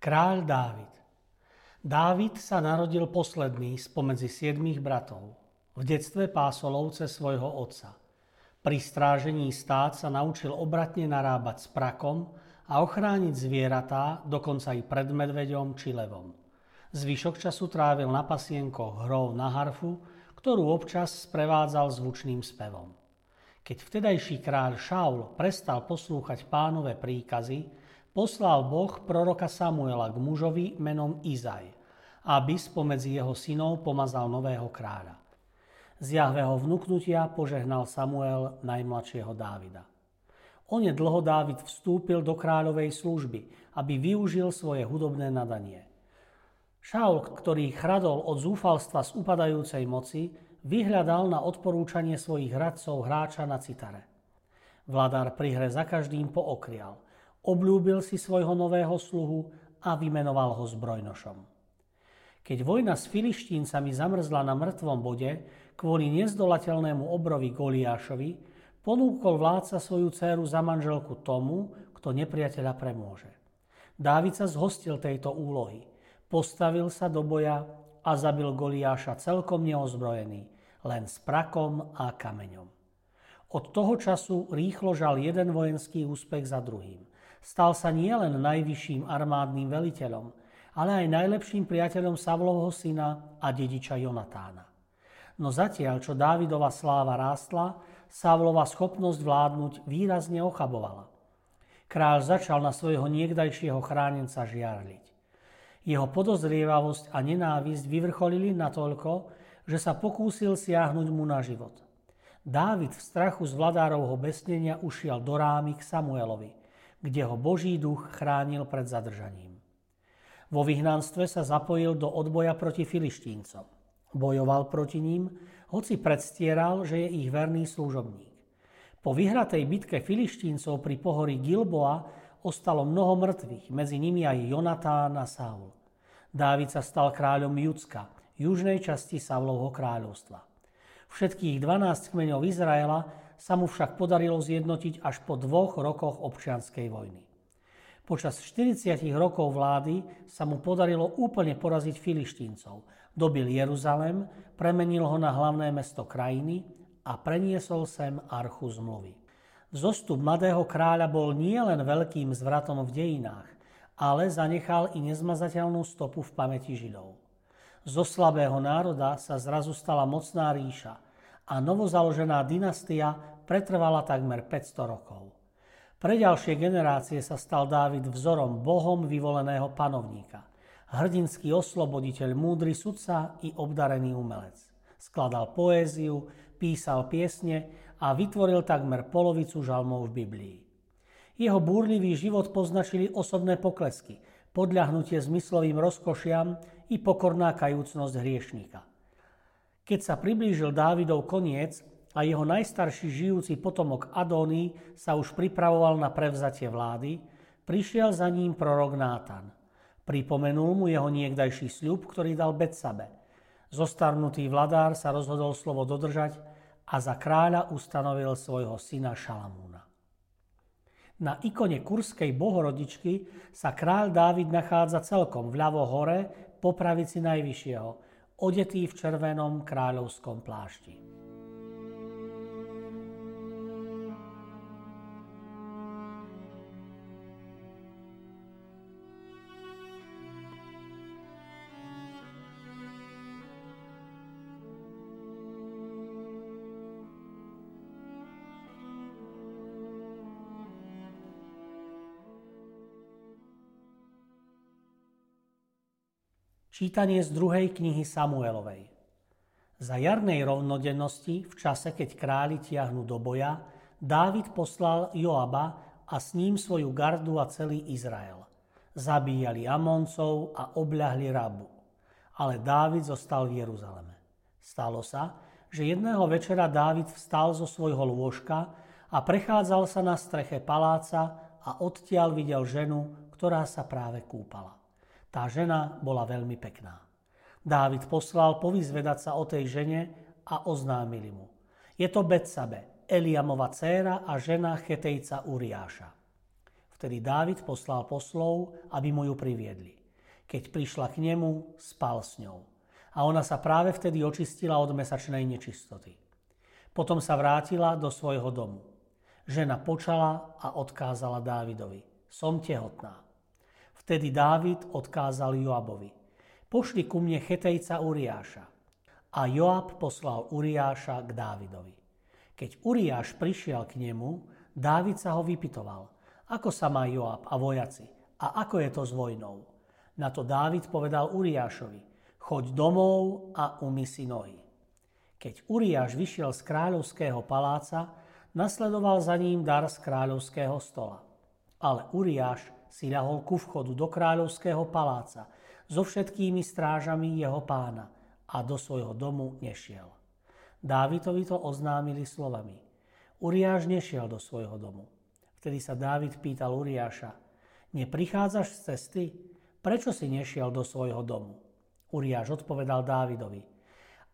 Kráľ Dávid Dávid sa narodil posledný spomedzi siedmých bratov. V detstve pásol ovce svojho otca. Pri strážení stát sa naučil obratne narábať s prakom a ochrániť zvieratá, dokonca i pred medveďom či levom. Zvyšok času trávil na pasienkoch hrou na harfu, ktorú občas sprevádzal zvučným spevom. Keď vtedajší kráľ Šaul prestal poslúchať pánové príkazy, poslal Boh proroka Samuela k mužovi menom Izaj, aby spomedzi jeho synov pomazal nového kráľa. Z Jahveho vnúknutia požehnal Samuel najmladšieho Dávida. dlho Dávid vstúpil do kráľovej služby, aby využil svoje hudobné nadanie. Šaul, ktorý chradol od zúfalstva z upadajúcej moci, vyhľadal na odporúčanie svojich hradcov hráča na citare. Vladár pri hre za každým pookrial – Obľúbil si svojho nového sluhu a vymenoval ho zbrojnošom. Keď vojna s filištíncami zamrzla na mŕtvom bode kvôli nezdolateľnému obrovi Goliášovi, ponúkol vládca svoju dceru za manželku tomu, kto nepriateľa premôže. Dávid sa zhostil tejto úlohy. Postavil sa do boja a zabil Goliáša celkom neozbrojený, len s prakom a kameňom. Od toho času rýchlo žal jeden vojenský úspech za druhým. Stal sa nielen najvyšším armádnym veliteľom, ale aj najlepším priateľom Savlovho syna a dediča Jonatána. No zatiaľ, čo Dávidova sláva rástla, Savlova schopnosť vládnuť výrazne ochabovala. Kráľ začal na svojho niekdajšieho chránenca žiarliť. Jeho podozrievavosť a nenávisť vyvrcholili natoľko, že sa pokúsil siahnuť mu na život. Dávid v strachu z vladárovho besnenia ušiel do rámy k Samuelovi kde ho Boží duch chránil pred zadržaním. Vo vyhnanstve sa zapojil do odboja proti filištíncom. Bojoval proti ním, hoci predstieral, že je ich verný služobník. Po vyhratej bitke filištíncov pri pohorí Gilboa ostalo mnoho mŕtvych, medzi nimi aj Jonatán a Saul. Dávid sa stal kráľom Judska, južnej časti Savlovho kráľovstva. Všetkých 12 kmeňov Izraela sa mu však podarilo zjednotiť až po dvoch rokoch občianskej vojny. Počas 40 rokov vlády sa mu podarilo úplne poraziť filištíncov. Dobil Jeruzalem, premenil ho na hlavné mesto krajiny a preniesol sem archu zmluvy. Vzostup mladého kráľa bol nielen veľkým zvratom v dejinách, ale zanechal i nezmazateľnú stopu v pamäti Židov. Zo slabého národa sa zrazu stala mocná ríša – a novozaložená dynastia pretrvala takmer 500 rokov. Pre ďalšie generácie sa stal Dávid vzorom Bohom vyvoleného panovníka. Hrdinský osloboditeľ, múdry sudca i obdarený umelec. Skladal poéziu, písal piesne a vytvoril takmer polovicu žalmov v Biblii. Jeho búrlivý život poznačili osobné poklesky, podľahnutie zmyslovým rozkošiam i pokorná kajúcnosť hriešníka. Keď sa priblížil Dávidov koniec a jeho najstarší žijúci potomok Adóny sa už pripravoval na prevzatie vlády, prišiel za ním prorok Nátan. Pripomenul mu jeho niekdajší sľub, ktorý dal Betsabe. Zostarnutý vladár sa rozhodol slovo dodržať a za kráľa ustanovil svojho syna Šalamúna. Na ikone kurskej bohorodičky sa kráľ Dávid nachádza celkom vľavo hore po pravici najvyššieho, odetý v červenom kráľovskom plášti. Čítanie z druhej knihy Samuelovej. Za jarnej rovnodennosti, v čase, keď králi tiahnu do boja, Dávid poslal Joaba a s ním svoju gardu a celý Izrael. Zabíjali Amoncov a obľahli Rabu. Ale Dávid zostal v Jeruzaleme. Stalo sa, že jedného večera Dávid vstal zo svojho lôžka a prechádzal sa na streche paláca a odtiaľ videl ženu, ktorá sa práve kúpala. Tá žena bola veľmi pekná. Dávid poslal povyzvedať sa o tej žene a oznámili mu. Je to Betsabe, Eliamova dcéra a žena Chetejca Uriáša. Vtedy Dávid poslal poslov, aby mu ju priviedli. Keď prišla k nemu, spal s ňou. A ona sa práve vtedy očistila od mesačnej nečistoty. Potom sa vrátila do svojho domu. Žena počala a odkázala Dávidovi. Som tehotná. Vtedy Dávid odkázal Joabovi. Pošli ku mne Chetejca Uriáša. A Joab poslal Uriáša k Dávidovi. Keď Uriáš prišiel k nemu, Dávid sa ho vypitoval. Ako sa má Joab a vojaci? A ako je to s vojnou? Na to Dávid povedal Uriášovi. Choď domov a umy si nohy. Keď Uriáš vyšiel z kráľovského paláca, nasledoval za ním dar z kráľovského stola. Ale Uriáš si ľahol ku vchodu do kráľovského paláca so všetkými strážami jeho pána a do svojho domu nešiel. Dávidovi to oznámili slovami. Uriáš nešiel do svojho domu. Vtedy sa Dávid pýtal Uriáša, neprichádzaš z cesty? Prečo si nešiel do svojho domu? Uriáš odpovedal Dávidovi,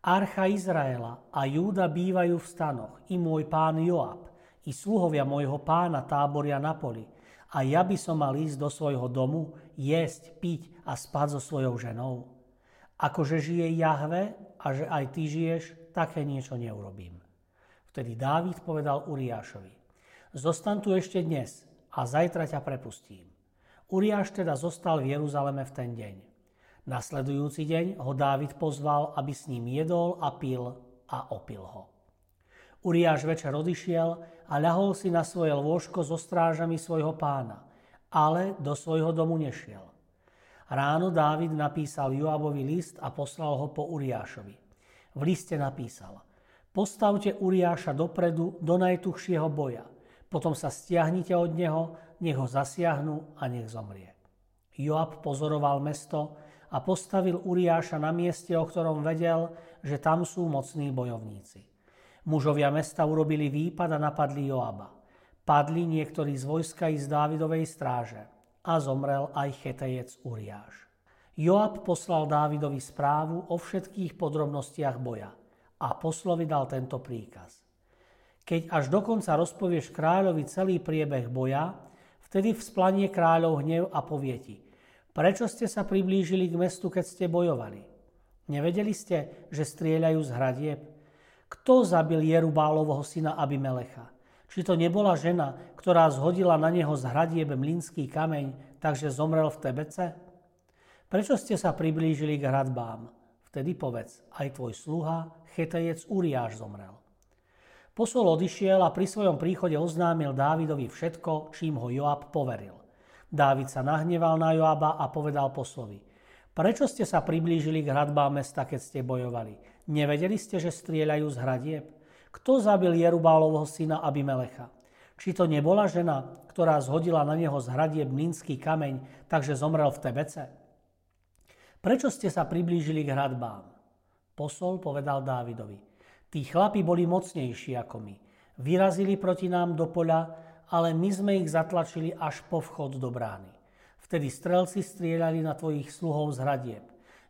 Archa Izraela a Júda bývajú v stanoch, i môj pán Joab, i sluhovia môjho pána táboria na poli, a ja by som mal ísť do svojho domu, jesť, piť a spať so svojou ženou. Akože žije Jahve a že aj ty žiješ, také niečo neurobím. Vtedy Dávid povedal Uriášovi, zostan tu ešte dnes a zajtra ťa prepustím. Uriáš teda zostal v Jeruzaleme v ten deň. Nasledujúci deň ho Dávid pozval, aby s ním jedol a pil a opil ho. Uriáš večer odišiel a ľahol si na svoje lôžko so strážami svojho pána, ale do svojho domu nešiel. Ráno Dávid napísal Joabovi list a poslal ho po Uriášovi. V liste napísal Postavte Uriáša dopredu do najtuchšieho boja, potom sa stiahnite od neho, nech ho zasiahnu a nech zomrie. Joab pozoroval mesto a postavil Uriáša na mieste, o ktorom vedel, že tam sú mocní bojovníci. Mužovia mesta urobili výpad a napadli Joaba. Padli niektorí z vojska i z Dávidovej stráže a zomrel aj chetejec Uriáš. Joab poslal Dávidovi správu o všetkých podrobnostiach boja a poslovi dal tento príkaz. Keď až dokonca rozpovieš kráľovi celý priebeh boja, vtedy vzplanie kráľov hnev a povie ti, prečo ste sa priblížili k mestu, keď ste bojovali? Nevedeli ste, že strieľajú z hradieb? Kto zabil Jerubálovho syna Abimelecha? Či to nebola žena, ktorá zhodila na neho z hradieb mlynský kameň, takže zomrel v Tebece? Prečo ste sa priblížili k hradbám? Vtedy povedz, aj tvoj sluha, chetejec Uriáš zomrel. Posol odišiel a pri svojom príchode oznámil Dávidovi všetko, čím ho Joab poveril. Dávid sa nahneval na Joaba a povedal poslovi, prečo ste sa priblížili k hradbám mesta, keď ste bojovali? Nevedeli ste, že strieľajú z hradieb? Kto zabil Jerubálovho syna Abimelecha? Či to nebola žena, ktorá zhodila na neho z hradieb mlynský kameň, takže zomrel v Tebece? Prečo ste sa priblížili k hradbám? Posol povedal Dávidovi. Tí chlapi boli mocnejší ako my. Vyrazili proti nám do poľa, ale my sme ich zatlačili až po vchod do brány. Vtedy strelci strieľali na tvojich sluhov z hradieb.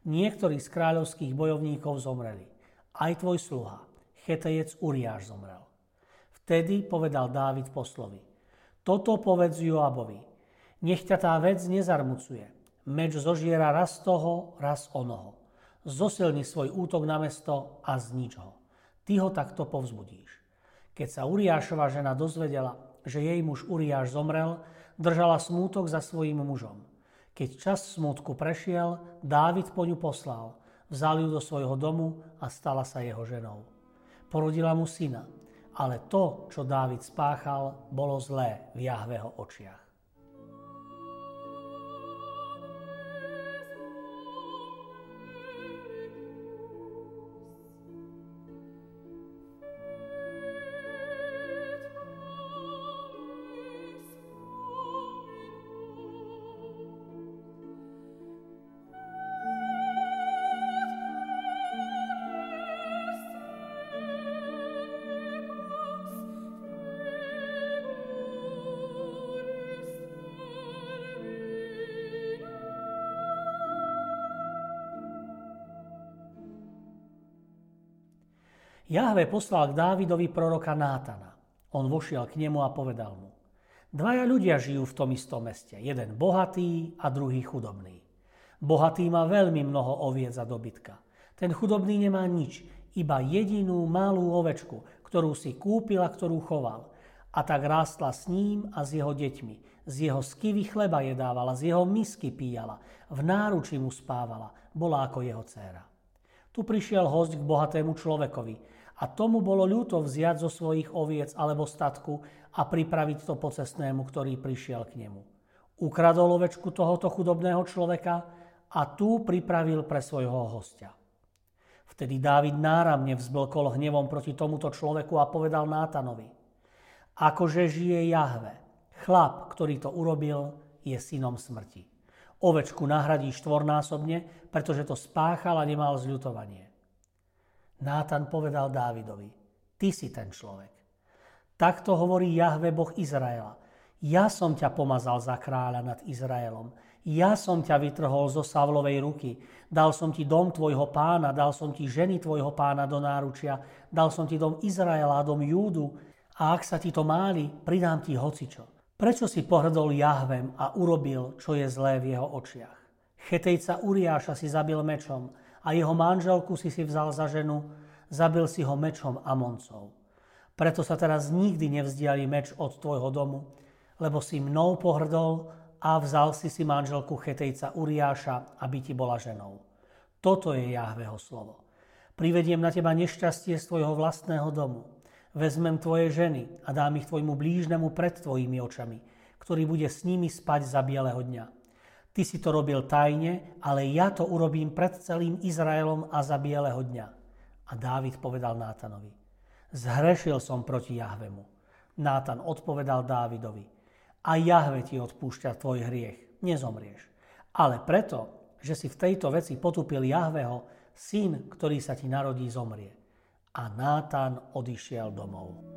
Niektorí z kráľovských bojovníkov zomreli. Aj tvoj sluha, chetejec Uriáš zomrel. Vtedy povedal Dávid poslovi. Toto povedz Joabovi. Nech ťa tá vec nezarmucuje. Meč zožiera raz toho, raz onoho. Zosilni svoj útok na mesto a znič ho. Ty ho takto povzbudíš. Keď sa Uriášova žena dozvedela, že jej muž Uriáš zomrel, držala smútok za svojím mužom. Keď čas smutku prešiel, Dávid po ňu poslal, vzal ju do svojho domu a stala sa jeho ženou. Porodila mu syna, ale to, čo Dávid spáchal, bolo zlé v Jahveho očiach. – Jahve poslal k Dávidovi proroka Nátana. On vošiel k nemu a povedal mu, dvaja ľudia žijú v tom istom meste, jeden bohatý a druhý chudobný. Bohatý má veľmi mnoho oviec a dobytka. Ten chudobný nemá nič, iba jedinú malú ovečku, ktorú si kúpil a ktorú choval. A tak rástla s ním a s jeho deťmi. Z jeho skivy chleba jedávala, z jeho misky píjala, v náruči mu spávala, bola ako jeho dcéra. Tu prišiel host k bohatému človekovi a tomu bolo ľúto vziať zo svojich oviec alebo statku a pripraviť to pocestnému, ktorý prišiel k nemu. Ukradol ovečku tohoto chudobného človeka a tu pripravil pre svojho hostia. Vtedy Dávid náramne vzblkol hnevom proti tomuto človeku a povedal Nátanovi, akože žije Jahve, chlap, ktorý to urobil, je synom smrti. Ovečku nahradí štvornásobne, pretože to spáchal a nemal zľutovanie. Nátan povedal Dávidovi, ty si ten človek. Takto hovorí Jahve Boh Izraela. Ja som ťa pomazal za kráľa nad Izraelom. Ja som ťa vytrhol zo Savlovej ruky. Dal som ti dom tvojho pána, dal som ti ženy tvojho pána do náručia, dal som ti dom Izraela dom Júdu. A ak sa ti to máli, pridám ti hocičo. Prečo si pohrdol Jahvem a urobil, čo je zlé v jeho očiach? Chetejca Uriáša si zabil mečom a jeho manželku si si vzal za ženu, zabil si ho mečom Amoncov. Preto sa teraz nikdy nevzdiali meč od tvojho domu, lebo si mnou pohrdol a vzal si si manželku Chetejca Uriáša, aby ti bola ženou. Toto je Jahveho slovo. Privediem na teba nešťastie z tvojho vlastného domu Vezmem tvoje ženy a dám ich tvojmu blížnemu pred tvojimi očami, ktorý bude s nimi spať za bieleho dňa. Ty si to robil tajne, ale ja to urobím pred celým Izraelom a za bieleho dňa. A Dávid povedal Nátanovi, zhrešil som proti Jahvemu. Nátan odpovedal Dávidovi, a Jahve ti odpúšťa tvoj hriech, nezomrieš. Ale preto, že si v tejto veci potupil Jahveho, syn, ktorý sa ti narodí, zomrie a Nátan odišiel domov.